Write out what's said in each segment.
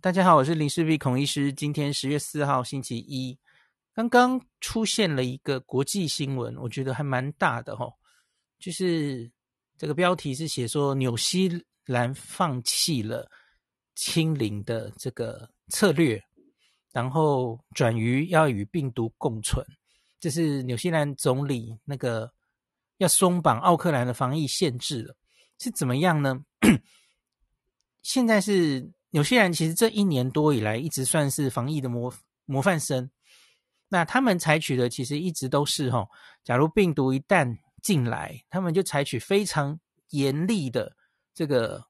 大家好，我是林氏璧孔医师。今天十月四号星期一，刚刚出现了一个国际新闻，我觉得还蛮大的齁，就是这个标题是写说纽西兰放弃了清零的这个策略，然后转于要与病毒共存。这是纽西兰总理那个要松绑奥克兰的防疫限制了，是怎么样呢？现在是纽西兰，其实这一年多以来一直算是防疫的模模范生。那他们采取的其实一直都是哈，假如病毒一旦进来，他们就采取非常严厉的这个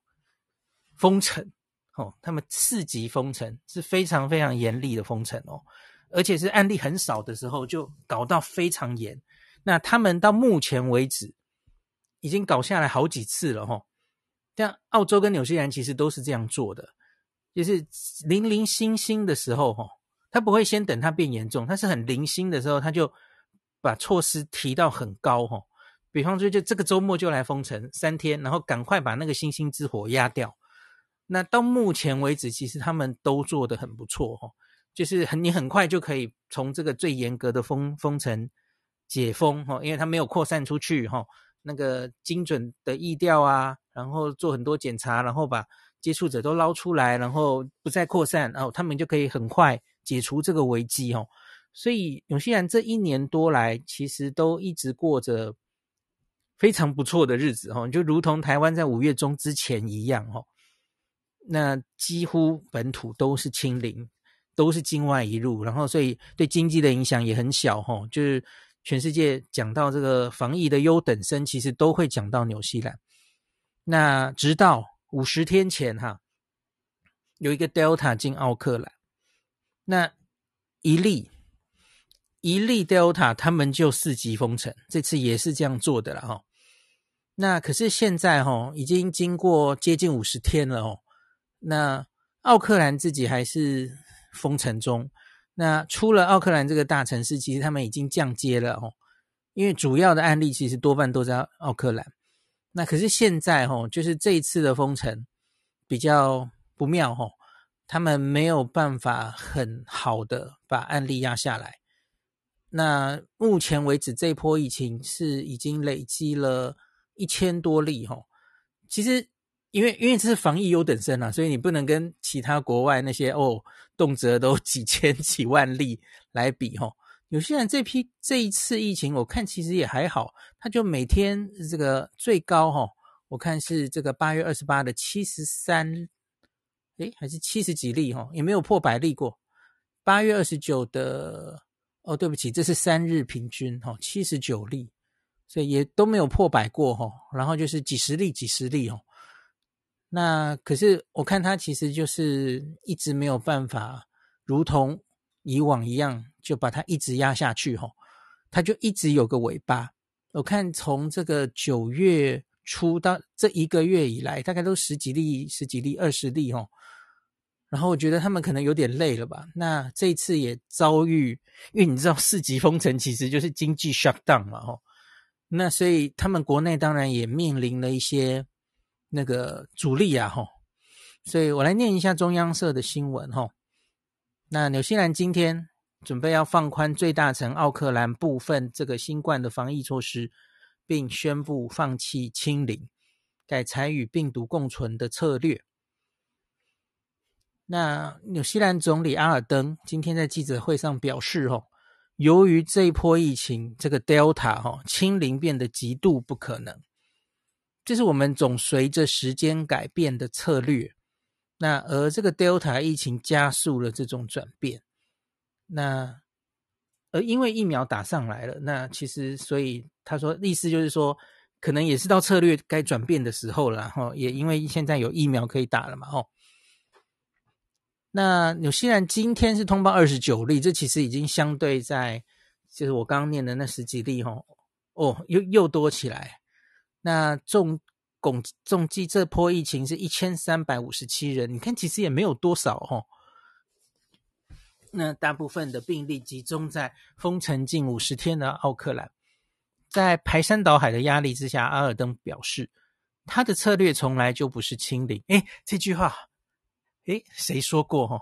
封城哦，他们四级封城是非常非常严厉的封城哦，而且是案例很少的时候就搞到非常严。那他们到目前为止已经搞下来好几次了哈。像澳洲跟纽西兰其实都是这样做的，就是零零星星的时候，哈，他不会先等它变严重，它是很零星的时候，他就把措施提到很高，哈。比方说，就这个周末就来封城三天，然后赶快把那个星星之火压掉。那到目前为止，其实他们都做得很不错，哈，就是很你很快就可以从这个最严格的封封城解封，哈，因为它没有扩散出去，哈。那个精准的疫调啊，然后做很多检查，然后把接触者都捞出来，然后不再扩散，然后他们就可以很快解除这个危机哦。所以纽西兰这一年多来，其实都一直过着非常不错的日子哦，就如同台湾在五月中之前一样哦。那几乎本土都是清零，都是境外移入，然后所以对经济的影响也很小哦，就是。全世界讲到这个防疫的优等生，其实都会讲到纽西兰。那直到五十天前，哈，有一个 Delta 进奥克兰，那一例一例 Delta，他们就四级封城。这次也是这样做的了，哈。那可是现在，哈，已经经过接近五十天了，哦。那奥克兰自己还是封城中。那出了奥克兰这个大城市，其实他们已经降阶了哦，因为主要的案例其实多半都在奥克兰。那可是现在哦，就是这一次的封城比较不妙哦，他们没有办法很好的把案例压下来。那目前为止，这波疫情是已经累积了一千多例哦，其实。因为因为这是防疫优等生啊，所以你不能跟其他国外那些哦，动辄都 几千几万例来比齁。有些人这批这一次疫情，我看其实也还好，它就每天这个最高齁，我看是这个八月二十八的七十三，诶，还是七十几例齁，也没有破百例过。八月二十九的，哦，对不起，这是三日平均齁，七十九例，所以也都没有破百过齁。然后就是几十例，几十例哦。那可是我看他其实就是一直没有办法，如同以往一样，就把它一直压下去吼，它就一直有个尾巴。我看从这个九月初到这一个月以来，大概都十几例、十几例、二十例吼。然后我觉得他们可能有点累了吧。那这一次也遭遇，因为你知道四级封城其实就是经济 shutdown 嘛吼。那所以他们国内当然也面临了一些。那个阻力啊，吼，所以我来念一下中央社的新闻，吼。那纽西兰今天准备要放宽最大城奥克兰部分这个新冠的防疫措施，并宣布放弃清零，改采与病毒共存的策略。那纽西兰总理阿尔登今天在记者会上表示，吼，由于这一波疫情，这个 Delta，吼，清零变得极度不可能。这是我们总随着时间改变的策略，那而这个 Delta 疫情加速了这种转变，那而因为疫苗打上来了，那其实所以他说意思就是说，可能也是到策略该转变的时候了哈，也因为现在有疫苗可以打了嘛哦。那纽西兰今天是通报二十九例，这其实已经相对在就是我刚刚念的那十几例吼，哦又又多起来。那重共总计这波疫情是一千三百五十七人，你看其实也没有多少哦。那大部分的病例集中在封城近五十天的奥克兰，在排山倒海的压力之下，阿尔登表示，他的策略从来就不是清零。诶，这句话，诶，谁说过哦？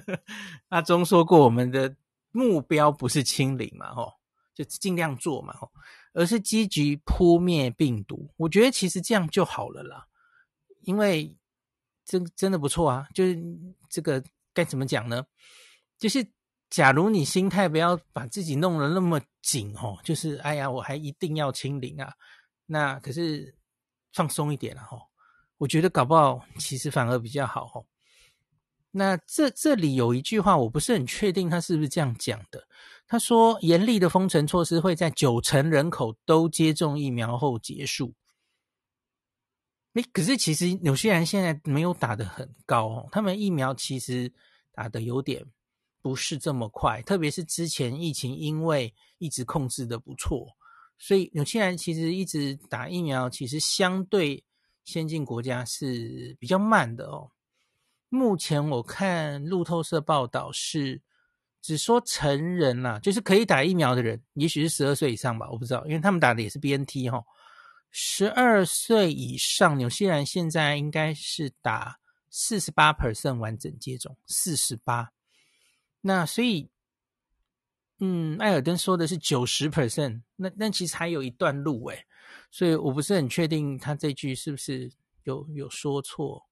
阿中说过，我们的目标不是清零嘛，哈，就尽量做嘛，吼，而是积极扑灭病毒。我觉得其实这样就好了啦，因为真真的不错啊。就是这个该怎么讲呢？就是假如你心态不要把自己弄得那么紧，吼，就是哎呀，我还一定要清零啊。那可是放松一点了，吼，我觉得搞不好其实反而比较好，吼。那这这里有一句话，我不是很确定他是不是这样讲的。他说，严厉的封城措施会在九成人口都接种疫苗后结束。可是其实纽西兰现在没有打得很高哦，他们疫苗其实打得有点不是这么快，特别是之前疫情因为一直控制的不错，所以纽西兰其实一直打疫苗，其实相对先进国家是比较慢的哦。目前我看路透社报道是只说成人啦、啊，就是可以打疫苗的人，也许是十二岁以上吧，我不知道，因为他们打的也是 BNT 哈。十二岁以上，纽西兰现在应该是打四十八 percent 完整接种，四十八。那所以，嗯，艾尔登说的是九十 percent，那那其实还有一段路诶，所以我不是很确定他这句是不是有有说错。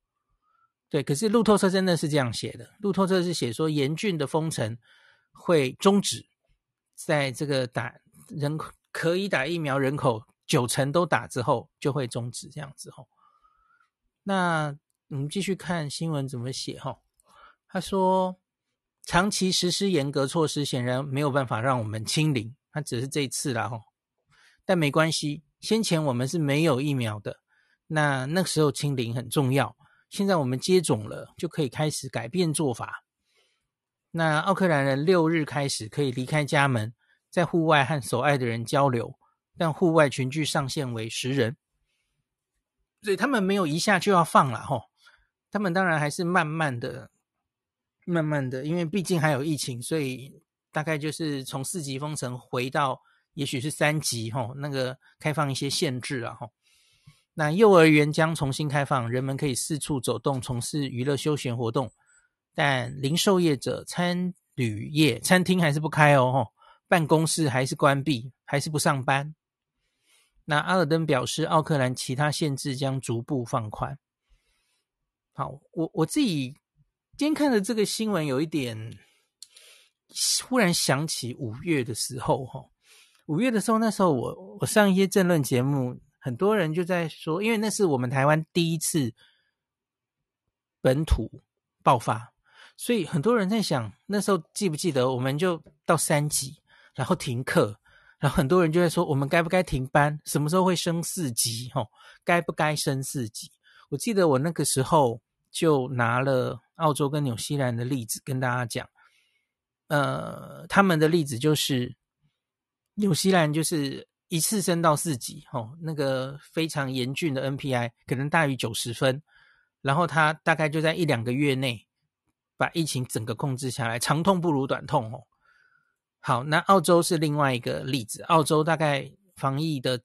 对，可是路透社真的是这样写的。路透社是写说，严峻的封城会终止，在这个打人可以打疫苗人口九成都打之后，就会终止这样子吼。那我们继续看新闻怎么写吼。他说，长期实施严格措施，显然没有办法让我们清零，他只是这一次啦吼。但没关系，先前我们是没有疫苗的，那那时候清零很重要。现在我们接种了，就可以开始改变做法。那奥克兰人六日开始可以离开家门，在户外和所爱的人交流，但户外群聚上限为十人，所以他们没有一下就要放了吼。他们当然还是慢慢的、慢慢的，因为毕竟还有疫情，所以大概就是从四级封城回到也许是三级吼，那个开放一些限制啊吼。那幼儿园将重新开放，人们可以四处走动，从事娱乐休闲活动。但零售业者、餐旅业、餐厅还是不开哦，办公室还是关闭，还是不上班。那阿尔登表示，奥克兰其他限制将逐步放宽。好，我我自己今天看的这个新闻，有一点忽然想起五月的时候，哈，五月的时候，那时候我我上一些政论节目。很多人就在说，因为那是我们台湾第一次本土爆发，所以很多人在想，那时候记不记得我们就到三级，然后停课，然后很多人就在说，我们该不该停班？什么时候会升四级？吼，该不该升四级？我记得我那个时候就拿了澳洲跟纽西兰的例子跟大家讲，呃，他们的例子就是纽西兰就是。一次升到四级，哦，那个非常严峻的 NPI 可能大于九十分，然后他大概就在一两个月内把疫情整个控制下来，长痛不如短痛哦。好，那澳洲是另外一个例子，澳洲大概防疫的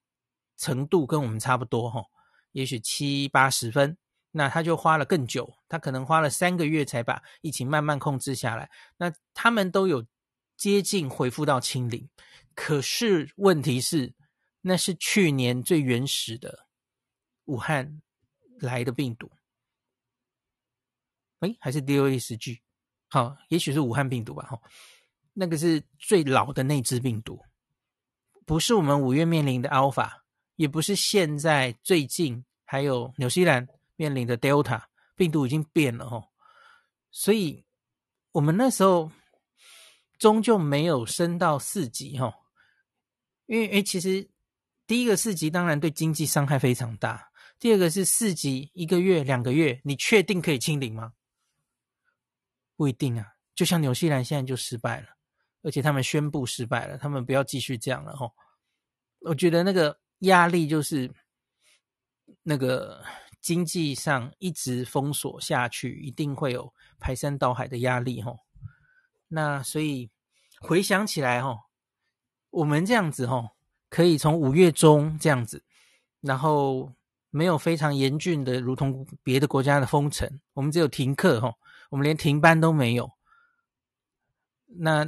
程度跟我们差不多，哈，也许七八十分，那他就花了更久，他可能花了三个月才把疫情慢慢控制下来，那他们都有接近恢复到清零。可是问题是，那是去年最原始的武汉来的病毒，诶，还是 DOSG？好，也许是武汉病毒吧。哈，那个是最老的那只病毒，不是我们五月面临的 Alpha，也不是现在最近还有纽西兰面临的 Delta 病毒已经变了哦，所以我们那时候终究没有升到四级哈。因为诶，其实第一个四级当然对经济伤害非常大。第二个是四级一个月、两个月，你确定可以清零吗？不一定啊。就像纽西兰现在就失败了，而且他们宣布失败了，他们不要继续这样了吼。我觉得那个压力就是那个经济上一直封锁下去，一定会有排山倒海的压力吼。那所以回想起来吼。我们这样子吼，可以从五月中这样子，然后没有非常严峻的，如同别的国家的封城，我们只有停课哈，我们连停班都没有。那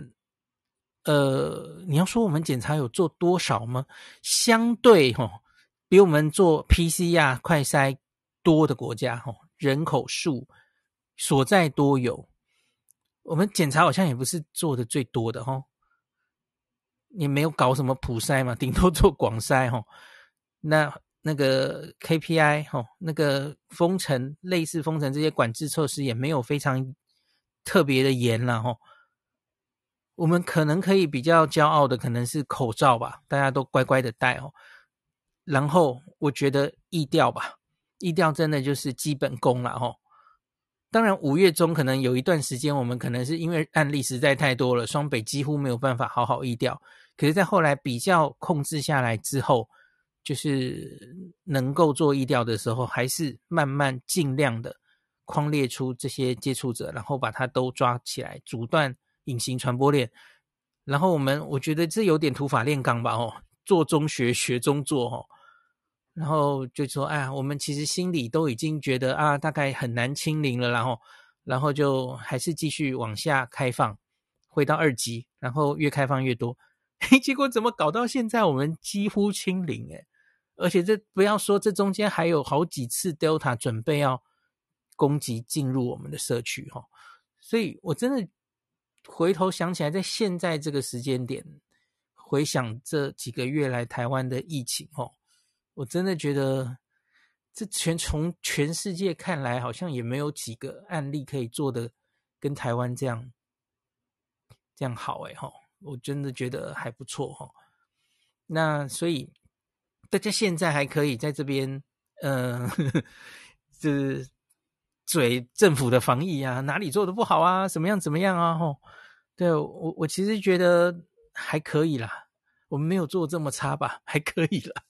呃，你要说我们检查有做多少吗？相对哈，比我们做 PCR 快筛多的国家哈，人口数所在多有，我们检查好像也不是做的最多的哈。也没有搞什么普筛嘛，顶多做广筛哈。那那个 KPI 哈，那个封城类似封城这些管制措施也没有非常特别的严了哈。我们可能可以比较骄傲的可能是口罩吧，大家都乖乖的戴哦。然后我觉得疫调吧，疫调真的就是基本功了哈。当然五月中可能有一段时间，我们可能是因为案例实在太多了，双北几乎没有办法好好疫调。可是，在后来比较控制下来之后，就是能够做疫调的时候，还是慢慢尽量的框列出这些接触者，然后把它都抓起来，阻断隐形传播链。然后我们我觉得这有点土法炼钢吧，哦，做中学，学中做，哦。然后就说，哎呀，我们其实心里都已经觉得啊，大概很难清零了，然后，然后就还是继续往下开放，回到二级，然后越开放越多。嘿，结果怎么搞到现在我们几乎清零诶，而且这不要说，这中间还有好几次 Delta 准备要攻击进入我们的社区哈，所以我真的回头想起来，在现在这个时间点，回想这几个月来台湾的疫情哦，我真的觉得这全从全世界看来，好像也没有几个案例可以做的跟台湾这样这样好诶哈。我真的觉得还不错哈，那所以大家现在还可以在这边，呃，就是嘴政府的防疫啊，哪里做的不好啊，怎么样怎么样啊？吼，对我我其实觉得还可以啦，我们没有做这么差吧，还可以啦。